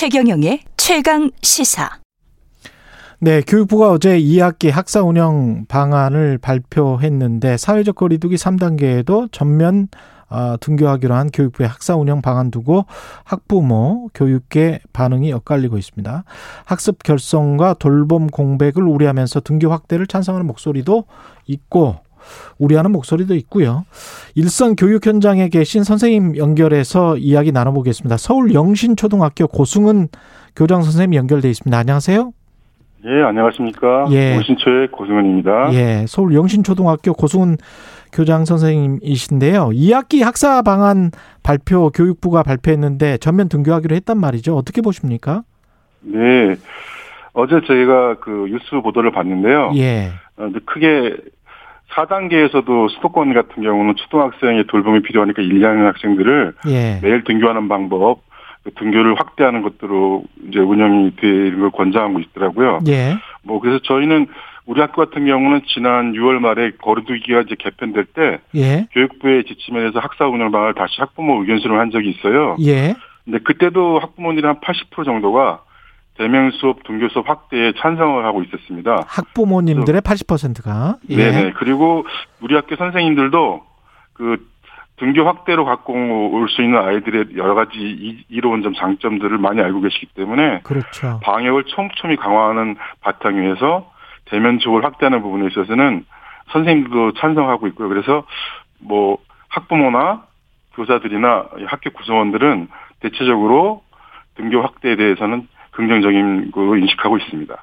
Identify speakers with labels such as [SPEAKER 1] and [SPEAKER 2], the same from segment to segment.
[SPEAKER 1] 최경영의 최강 시사.
[SPEAKER 2] 네, 교육부가 어제 2학기 학사 운영 방안을 발표했는데 사회적 거리두기 3단계에도 전면 어, 등교하기로 한 교육부의 학사 운영 방안 두고 학부모, 교육계 반응이 엇갈리고 있습니다. 학습 결성과 돌봄 공백을 우려하면서 등교 확대를 찬성하는 목소리도 있고 우려하는 목소리도 있고요. 일선 교육 현장에 계신 선생님 연결해서 이야기 나눠보겠습니다. 서울 영신초등학교 고승은 교장 선생님 연결돼 있습니다. 안녕하세요.
[SPEAKER 3] 예, 안녕하십니까. 예. 영신초의 고승은입니다.
[SPEAKER 2] 예, 서울 영신초등학교 고승은 교장 선생님이신데요. 2학기 학사 방안 발표 교육부가 발표했는데 전면 등교하기로 했단 말이죠. 어떻게 보십니까?
[SPEAKER 3] 네. 어제 저희가 그 뉴스 보도를 봤는데요. 예. 어, 크게 4단계에서도 수도권 같은 경우는 초등학생의 돌봄이 필요하니까 1, 2학년 학생들을 예. 매일 등교하는 방법, 그 등교를 확대하는 것들로 이제 운영이 되는 걸 권장하고 있더라고요. 예. 뭐 그래서 저희는 우리 학교 같은 경우는 지난 6월 말에 거리두기가 이제 개편될 때 예. 교육부의 지침에 서 학사 운영 방안을 다시 학부모 의견 수렴 한 적이 있어요. 예. 근데 그때도 학부모들이 한 80% 정도가 대면 수업, 등교 수업 확대에 찬성을 하고 있었습니다.
[SPEAKER 2] 학부모님들의 80%가.
[SPEAKER 3] 예. 네 그리고 우리 학교 선생님들도 그 등교 확대로 갖고 올 수 있는 아이들의 여러 가지 이로운 점 장점들을 많이 알고 계시기 때문에 그렇죠. 방역을 촘촘히 강화하는 바탕 위에서 대면 수업을 확대하는 부분에 있어서는 선생님들도 찬성하고 있고요. 그래서 뭐 학부모나 교사들이나 학교 구성원들은 대체적으로 등교 확대에 대해서는 긍정적인 거 인식하고 있습니다.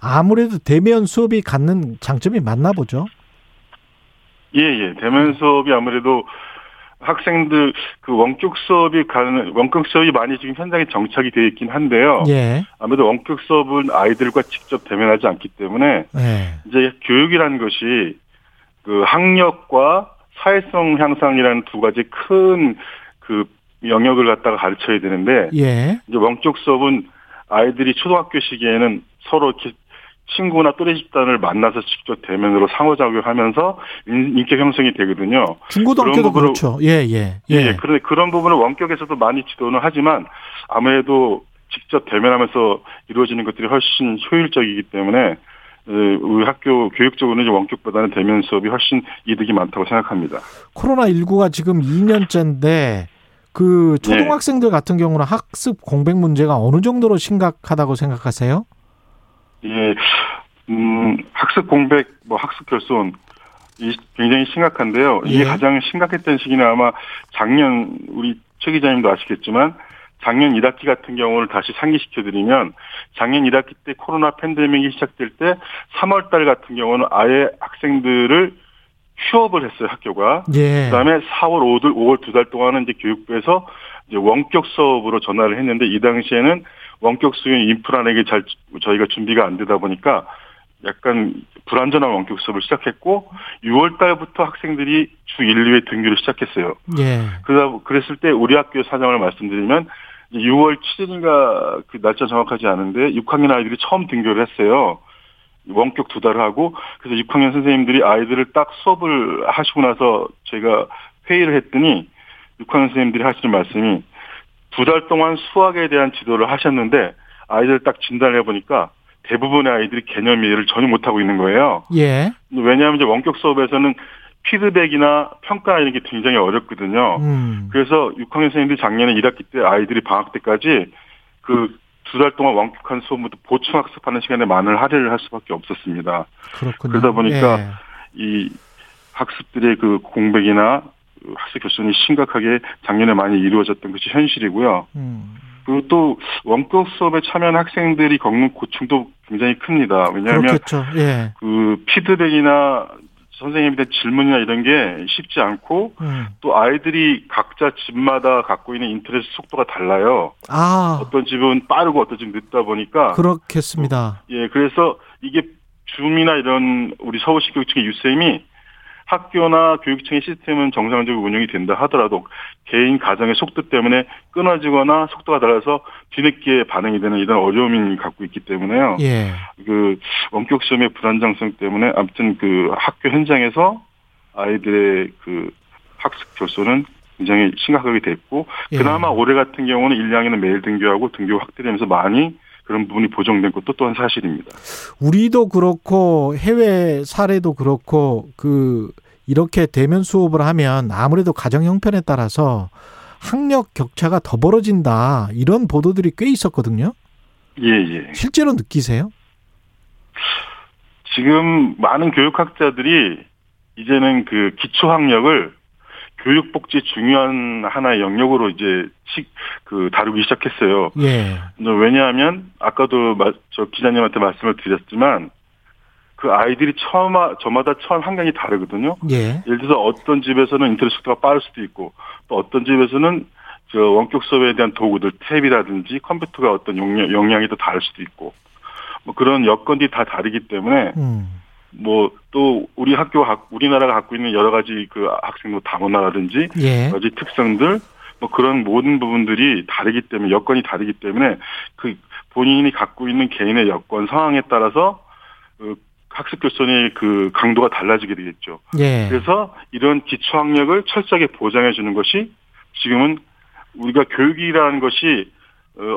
[SPEAKER 2] 아무래도 대면 수업이 갖는 장점이 맞나 보죠.
[SPEAKER 3] 예, 예. 대면 수업이 아무래도 학생들 그 원격 수업이 가는 원격 수업이 많이 지금 현장에 정착이 되어 있긴 한데요. 예. 아무래도 원격 수업은 아이들과 직접 대면하지 않기 때문에 예. 이제 교육이라는 것이 그 학력과 사회성 향상이라는 두 가지 큰 그 영역을 갖다가 가르쳐야 되는데 예. 이제 원격 수업은 아이들이 초등학교 시기에는 서로 이렇게 친구나 또래 집단을 만나서 직접 대면으로 상호작용하면서 인격 형성이 되거든요.
[SPEAKER 2] 중고등학교도 그렇죠. 예, 예.
[SPEAKER 3] 예. 예. 그런데 그런 부분을 원격에서도 많이 지도는 하지만 아무래도 직접 대면하면서 이루어지는 것들이 훨씬 효율적이기 때문에 우리 학교 교육적으로는 원격보다는 대면 수업이 훨씬 이득이 많다고 생각합니다.
[SPEAKER 2] 코로나19가 지금 2년째인데 그 초등학생들 네. 같은 경우는 학습 공백 문제가 어느 정도로 심각하다고 생각하세요?
[SPEAKER 3] 예, 음, 학습 공백, 뭐 학습 결손, 이 굉장히 심각한데요. 이게 예. 가장 심각했던 시기는 아마 작년 우리 최 기자님도 아시겠지만 작년 1학기 같은 경우를 다시 상기시켜드리면 작년 1학기 때 코로나 팬데믹이 시작될 때 3월 달 같은 경우는 아예 학생들을 휴업을 했어요 학교가. 예. 그다음에 4월 5월 5월 두 달 동안은 이제 교육부에서 이제 원격 수업으로 전화를 했는데 이 당시에는 원격 수용 인프라에게 잘 저희가 준비가 안 되다 보니까 약간 불안전한 원격 수업을 시작했고 6월 달부터 학생들이 주 1, 2회 등교를 시작했어요. 예. 그러다 그랬을 때 우리 학교 사정을 말씀드리면 6월 7일인가 그 날짜 정확하지 않은데 6학년 아이들이 처음 등교를 했어요. 원격 두 달을 하고 그래서 6학년 선생님들이 아이들을 딱 수업을 하시고 나서 제가 회의를 했더니 6학년 선생님들이 하시는 말씀이 두 달 동안 수학에 대한 지도를 하셨는데 아이들 딱 진단을 해보니까 대부분의 아이들이 개념 이해를 전혀 못하고 있는 거예요. 예. 왜냐하면 이제 원격 수업에서는 피드백이나 평가 이런 게 굉장히 어렵거든요. 음. 그래서 6학년 선생님들이 작년에 1학기 때 아이들이 방학 때까지 그 두 달 동안 원격한 수업부터 보충 학습하는 시간에 많은 할애를 할 수밖에 없었습니다. 그렇군요. 그러다 보니까 예. 이 학습들의 그 공백이나 학습 교선이 심각하게 작년에 많이 이루어졌던 것이 현실이고요. 음. 그리고 또 원격 수업에 참여한 학생들이 겪는 고충도 굉장히 큽니다. 왜냐하면 예. 그 피드백이나 선생님에 대한 질문이나 이런 게 쉽지 않고 음. 또 아이들이 각자 집마다 갖고 있는 인터넷 속도가 달라요. 아. 어떤 집은 빠르고 어떤 집은 늦다 보니까
[SPEAKER 2] 그렇겠습니다.
[SPEAKER 3] 예, 그래서 이게 줌이나 이런 우리 서울시 교육청의 유쌤이 학교나 교육청의 시스템은 정상적으로 운영이 된다 하더라도 개인 가정의 속도 때문에 끊어지거나 속도가 달라서 뒤늦게 반응이 되는 이런 어려움이 갖고 있기 때문에요. 예. 그 원격 시험의 불안정성 때문에 아무튼 그 학교 현장에서 아이들의 그 학습 결손은 굉장히 심각하게 됐고
[SPEAKER 2] 예.
[SPEAKER 3] 그나마 올해 같은 경우는 1, 2학년은 매일 등교하고 등교 확대되면서 많이 그런 부분이 보정된 것도 또한 사실입니다.
[SPEAKER 2] 우리도 그렇고 해외 사례도 그렇고 그 이렇게 대면 수업을 하면 아무래도 가정 형편에 따라서 학력 격차가 더 벌어진다 이런 보도들이 꽤 있었거든요.
[SPEAKER 3] 예, 예.
[SPEAKER 2] 실제로 느끼세요?
[SPEAKER 3] 지금 많은 교육학자들이 이제는 그 기초 학력을 교육복지 중요한 하나의 영역으로 이제 시, 그 다루기 시작했어요.
[SPEAKER 2] 예.
[SPEAKER 3] 왜냐하면 아까도 마, 저 기자님한테 말씀을 드렸지만 그 아이들이 처음 저마다 처음 환경이 다르거든요.
[SPEAKER 2] 예.
[SPEAKER 3] 예를 들어서 어떤 집에서는 인터넷 속도가 빠를 수도 있고 또 어떤 집에서는 저 원격 수업에 대한 도구들 탭이라든지 컴퓨터가 어떤 용량, 용량이 또 다를 수도 있고 뭐 그런 여건들이 다 다르기 때문에
[SPEAKER 2] 음.
[SPEAKER 3] 뭐 또 우리 학교 우리나라가 갖고 있는 여러 가지 그 학생도 다문화라든지
[SPEAKER 2] 예.
[SPEAKER 3] 여러 가지 특성들 뭐 그런 모든 부분들이 다르기 때문에 여건이 다르기 때문에 그 본인이 갖고 있는 개인의 여건 상황에 따라서 그 학습 교선의 그 강도가 달라지게 되겠죠.
[SPEAKER 2] 예.
[SPEAKER 3] 그래서 이런 기초 학력을 철저하게 보장해 주는 것이 지금은 우리가 교육이라는 것이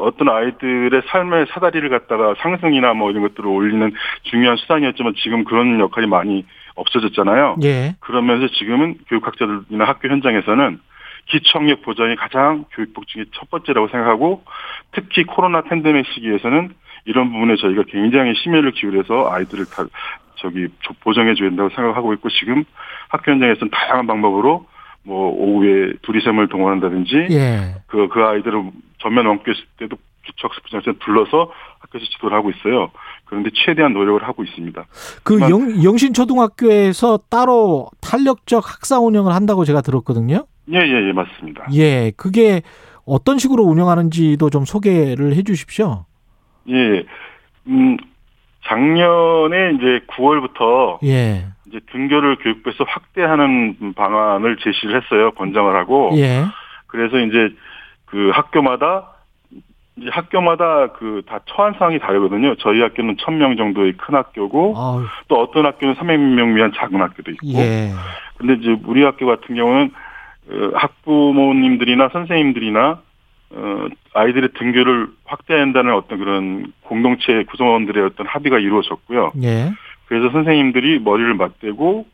[SPEAKER 3] 어떤 아이들의 삶의 사다리를 갖다가 상승이나 뭐 이런 것들을 올리는 중요한 수단이었지만 지금 그런 역할이 많이 없어졌잖아요.
[SPEAKER 2] 예.
[SPEAKER 3] 그러면서 지금은 교육학자들이나 학교 현장에서는 기초학력 보장이 가장 교육복지의 첫 번째라고 생각하고 특히 코로나 팬데믹 시기에서는 이런 부분에 저희가 굉장히 심혈을 기울여서 아이들을 다 저기 보정해 줘야 된다고 생각하고 있고 지금 학교 현장에서는 다양한 방법으로 뭐 오후에 둘이섬을 동원한다든지
[SPEAKER 2] 예.
[SPEAKER 3] 그, 그 아이들을 전면 원격 했을 때도 기초학습부장에서 불러서 학교에서 지도를 하고 있어요. 그런데 최대한 노력을 하고 있습니다.
[SPEAKER 2] 그 영, 영신초등학교에서 따로 탄력적 학사 운영을 한다고 제가 들었거든요.
[SPEAKER 3] 예, 예, 예, 맞습니다.
[SPEAKER 2] 예. 그게 어떤 식으로 운영하는지도 좀 소개를 해 주십시오.
[SPEAKER 3] 예. 음, 작년에 이제 9월부터
[SPEAKER 2] 예.
[SPEAKER 3] 이제 등교를 교육부에서 확대하는 방안을 제시를 했어요. 권장을 하고.
[SPEAKER 2] 예.
[SPEAKER 3] 그래서 이제 그 학교마다 이제 학교마다 그 다 처한 상황이 다르거든요. 저희 학교는 1000명 정도의 큰 학교고
[SPEAKER 2] 아유,
[SPEAKER 3] 또 어떤 학교는 300명 위한 작은 학교도 있고.
[SPEAKER 2] 예.
[SPEAKER 3] 근데 이제 우리 학교 같은 경우는 어, 학부모님들이나 선생님들이나 어, 아이들의 등교를 확대한다는 어떤 그런 공동체 구성원들의 어떤 합의가 이루어졌고요.
[SPEAKER 2] 예.
[SPEAKER 3] 그래서 선생님들이 머리를 맞대고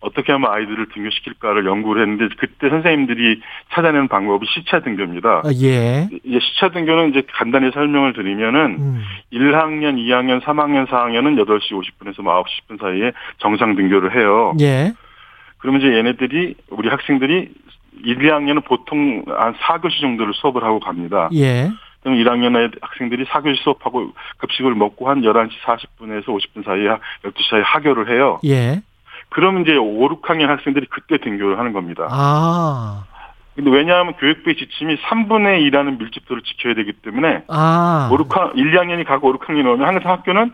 [SPEAKER 3] 어떻게 하면 아이들을 등교시킬까를 연구를 했는데 그때 선생님들이 찾아내는 방법이 시차 등교입니다.
[SPEAKER 2] 아, 예.
[SPEAKER 3] 이제 시차 등교는 이제 간단히 설명을 드리면은
[SPEAKER 2] 음.
[SPEAKER 3] 1학년, 2학년, 3학년, 4학년은 8시 50분에서 9시 10분 사이에 정상 등교를 해요.
[SPEAKER 2] 예.
[SPEAKER 3] 그러면 이제 얘네들이 우리 학생들이 1, 2학년은 보통 한 4교시 정도를 수업을 하고 갑니다.
[SPEAKER 2] 예.
[SPEAKER 3] 그럼 1학년의 학생들이 4교시 수업하고 급식을 먹고 한 11시 40분에서 50분 사이에 12시 사이에 하교를 해요.
[SPEAKER 2] 예.
[SPEAKER 3] 그러면 이제 5, 6학년 학생들이 그때 등교를 하는 겁니다.
[SPEAKER 2] 아.
[SPEAKER 3] 근데 왜냐하면 교육부의 지침이 3분의 2라는 밀집도를 지켜야 되기 때문에
[SPEAKER 2] 아.
[SPEAKER 3] 5, 6학, 1, 2학년이 가고 5, 6학년이 오면 항상 학교는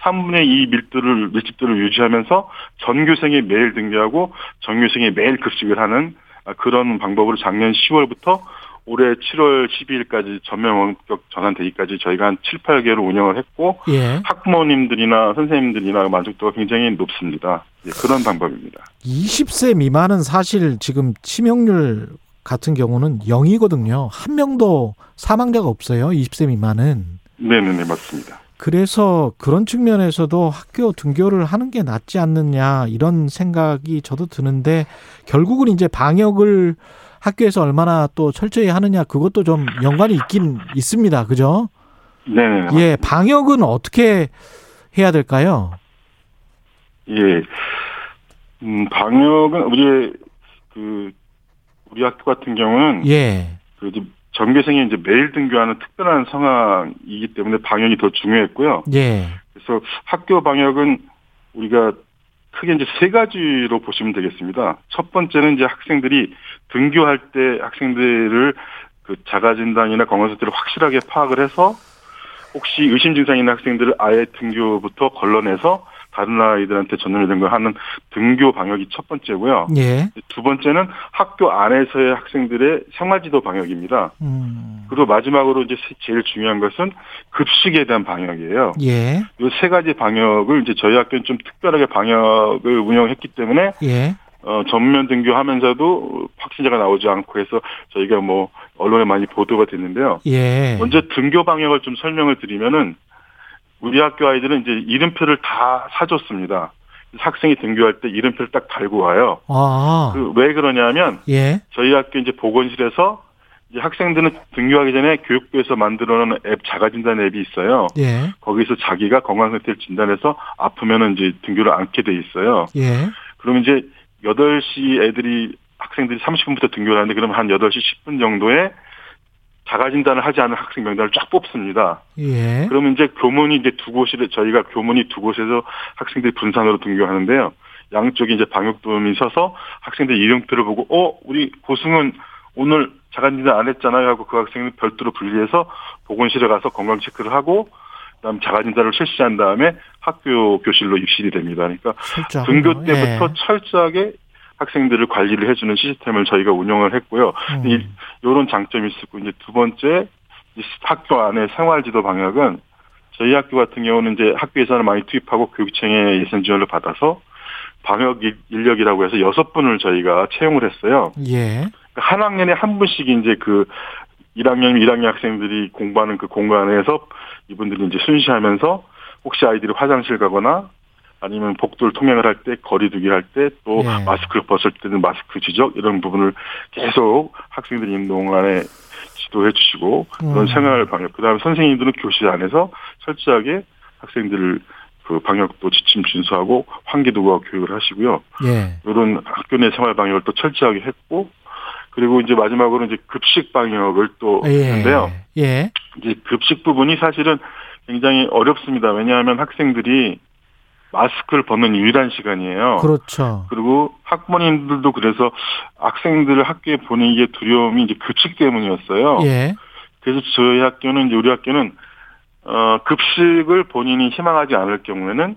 [SPEAKER 3] 3분의 2 밀도를, 밀집도를 유지하면서 전교생이 매일 등교하고 전교생이 매일 급식을 하는 그런 방법으로 작년 10월부터 올해 7월 12일까지 전면 원격 전환되기까지 저희가 한 7, 8개월 운영을 했고
[SPEAKER 2] 예.
[SPEAKER 3] 학부모님들이나 선생님들이나 만족도가 굉장히 높습니다. 예, 그런 방법입니다.
[SPEAKER 2] 20세 미만은 사실 지금 치명률 같은 경우는 0이거든요. 한 명도 사망자가 없어요. 20세 미만은.
[SPEAKER 3] 네네네 맞습니다.
[SPEAKER 2] 그래서 그런 측면에서도 학교 등교를 하는 게 낫지 않느냐 이런 생각이 저도 드는데 결국은 이제 방역을 학교에서 얼마나 또 철저히 하느냐 그것도 좀 연관이 있긴 있습니다. 그죠?
[SPEAKER 3] 네네.
[SPEAKER 2] 예, 방역은 어떻게 해야 될까요?
[SPEAKER 3] 예. 음, 방역은 우리 그 우리 학교 같은 경우는
[SPEAKER 2] 예.
[SPEAKER 3] 그 이제 전교생이 이제 매일 등교하는 특별한 상황이기 때문에 방역이 더 중요했고요.
[SPEAKER 2] 예.
[SPEAKER 3] 그래서 학교 방역은 우리가 크게 이제 세 가지로 보시면 되겠습니다. 첫 번째는 이제 학생들이 등교할 때 학생들을 그 자가 진단이나 건강 상태를 확실하게 파악을 해서 혹시 의심 증상이 있는 학생들을 아예 등교부터 걸러내서 다른 아이들한테 전염이 걸 하는 등교 방역이 첫 번째고요.
[SPEAKER 2] 예.
[SPEAKER 3] 두 번째는 학교 안에서의 학생들의 생활지도 방역입니다.
[SPEAKER 2] 음.
[SPEAKER 3] 그리고 마지막으로 이제 제일 중요한 것은 급식에 대한 방역이에요.
[SPEAKER 2] 예.
[SPEAKER 3] 이세 가지 방역을 이제 저희 학교는 좀 특별하게 방역을 운영했기 때문에
[SPEAKER 2] 예.
[SPEAKER 3] 어, 전면 등교하면서도 확진자가 나오지 않고 해서 저희가 뭐 언론에 많이 보도가 됐는데요.
[SPEAKER 2] 예.
[SPEAKER 3] 먼저 등교 방역을 좀 설명을 드리면은 우리 학교 아이들은 이제 이름표를 다 사줬습니다. 학생이 등교할 때 이름표를 딱 달고 와요.
[SPEAKER 2] 아.
[SPEAKER 3] 그 왜 그러냐면
[SPEAKER 2] 예.
[SPEAKER 3] 저희 학교 이제 보건실에서 이제 학생들은 등교하기 전에 교육부에서 만들어 놓은 앱 자가진단 앱이 있어요.
[SPEAKER 2] 예.
[SPEAKER 3] 거기서 자기가 건강 상태를 진단해서 아프면은 이제 등교를 않게 돼 있어요.
[SPEAKER 2] 예.
[SPEAKER 3] 그럼 이제 8시 애들이 학생들이 30분부터 등교를 하는데 그러면 한 8시 10분 정도에 자가 진단을 하지 않은 학생 명단을 쫙 뽑습니다.
[SPEAKER 2] 예.
[SPEAKER 3] 그러면 이제 교문이 이제 두 곳이 저희가 교문이 두 곳에서 학생들이 분산으로 등교하는데요. 양쪽에 이제 방역도움이 서서 학생들 이름표를 보고 어 우리 고승은 오늘 자가 진단 안 했잖아요 하고 그 학생을 별도로 분리해서 보건실에 가서 건강 체크를 하고 그다음 자가 진단을 실시한 다음에 학교 교실로 입실이 됩니다. 그러니까. 등교 때부터
[SPEAKER 2] 예.
[SPEAKER 3] 철저하게 학생들을 관리를 해주는 시스템을 저희가 운영을 했고요.
[SPEAKER 2] 음.
[SPEAKER 3] 이, 이런 장점이 있었고 이제 두 번째 이 학교 안에 생활지도 방역은 저희 학교 같은 경우는 이제 학교 예산을 많이 투입하고 교육청의 예산 지원을 받아서 방역 인- 인력이라고 해서 여섯 분을 저희가 채용을 했어요.
[SPEAKER 2] 예.
[SPEAKER 3] 그러니까 한 학년에 한 분씩 이제 그 1학년, 1학년 학생들이 공부하는 그 공간에서 이분들이 이제 순시하면서 혹시 아이들이 화장실 가거나 아니면 복도를 통행을 할 때 거리두기 할 때또
[SPEAKER 2] 예.
[SPEAKER 3] 마스크를 벗을 때는 마스크 지적 이런 부분을 계속 학생들이 있는 동안에 지도해 주시고 그런
[SPEAKER 2] 음.
[SPEAKER 3] 생활 방역 그다음에 선생님들은 교실 안에서 철저하게 학생들을 그 방역도 지침 준수하고 환기도구와 교육을 하시고요.
[SPEAKER 2] 예.
[SPEAKER 3] 이런 학교 내 생활 방역을 또 철저하게 했고 그리고 이제 마지막으로 이제 급식 방역을 또
[SPEAKER 2] 예.
[SPEAKER 3] 했는데요.
[SPEAKER 2] 예.
[SPEAKER 3] 이제 급식 부분이 사실은 굉장히 어렵습니다. 왜냐하면 학생들이 마스크를 벗는 유일한 시간이에요.
[SPEAKER 2] 그렇죠.
[SPEAKER 3] 그리고 학부모님들도 그래서 학생들을 학교에 보내기에 두려움이 이제 급식 때문이었어요.
[SPEAKER 2] 예.
[SPEAKER 3] 그래서 저희 학교는 이제 우리 학교는 어 급식을 본인이 희망하지 않을 경우에는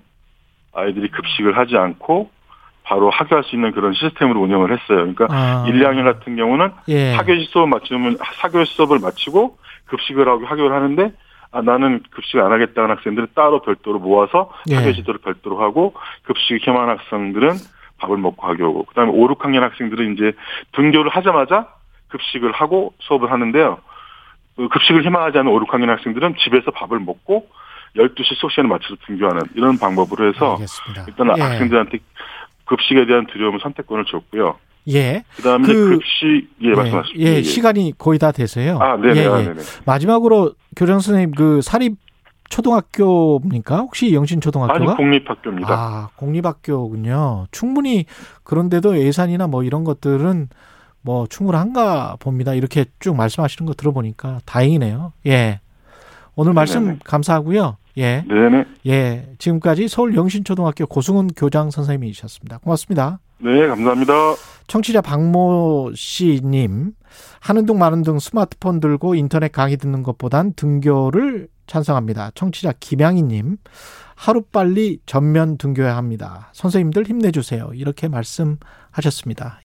[SPEAKER 3] 아이들이 급식을 하지 않고 바로 학교할 수 있는 그런 시스템으로 운영을 했어요. 그러니까
[SPEAKER 2] 아.
[SPEAKER 3] 1, 2학년 같은 경우는
[SPEAKER 2] 예.
[SPEAKER 3] 사교시 수업 마치면 사교시 수업을 마치고 급식을 하고 학교를 하는데 아 나는 급식을 안 하겠다는 학생들은 따로 별도로 모아서
[SPEAKER 2] 예.
[SPEAKER 3] 사교시도를 별도로 하고 급식 희망 학생들은 밥을 먹고 학교 오고 그다음에 5, 6학년 학생들은 이제 등교를 하자마자 급식을 하고 수업을 하는데요. 그 급식을 희망하지 않는 5, 6학년 학생들은 집에서 밥을 먹고 12시 수업 시간에 맞춰서 등교하는 이런 방법으로 해서
[SPEAKER 2] 알겠습니다.
[SPEAKER 3] 일단
[SPEAKER 2] 예.
[SPEAKER 3] 학생들한테 급식에 대한 두려움을 선택권을 줬고요.
[SPEAKER 2] 예.
[SPEAKER 3] 그다음에
[SPEAKER 2] 그-
[SPEAKER 3] 급식 예, 말씀하십시오.
[SPEAKER 2] 예, 시간이 거의 다 돼서요.
[SPEAKER 3] 아, 네 네.
[SPEAKER 2] 예,
[SPEAKER 3] 아,
[SPEAKER 2] 예.
[SPEAKER 3] 네네.
[SPEAKER 2] 마지막으로 교장 선생님 그 사립 초등학교입니까? 혹시 영신
[SPEAKER 3] 아니
[SPEAKER 2] 초등학교가?
[SPEAKER 3] 공립학교입니다.
[SPEAKER 2] 아, 공립학교군요. 충분히 그런데도 예산이나 뭐 이런 것들은 뭐 충분한가 봅니다. 이렇게 쭉 말씀하시는 거 들어보니까 다행이네요. 예. 오늘 말씀
[SPEAKER 3] 네네.
[SPEAKER 2] 감사하고요. 예.
[SPEAKER 3] 네네.
[SPEAKER 2] 예. 지금까지 서울 영신초등학교 고승훈 교장 선생님이셨습니다. 고맙습니다.
[SPEAKER 3] 네, 감사합니다.
[SPEAKER 2] 청취자 박모 씨님, 하는 둥 마는 둥 스마트폰 들고 인터넷 강의 듣는 것보단 등교를 찬성합니다. 청취자 김양희님, 하루빨리 전면 등교해야 합니다. 선생님들 힘내주세요. 이렇게 말씀하셨습니다.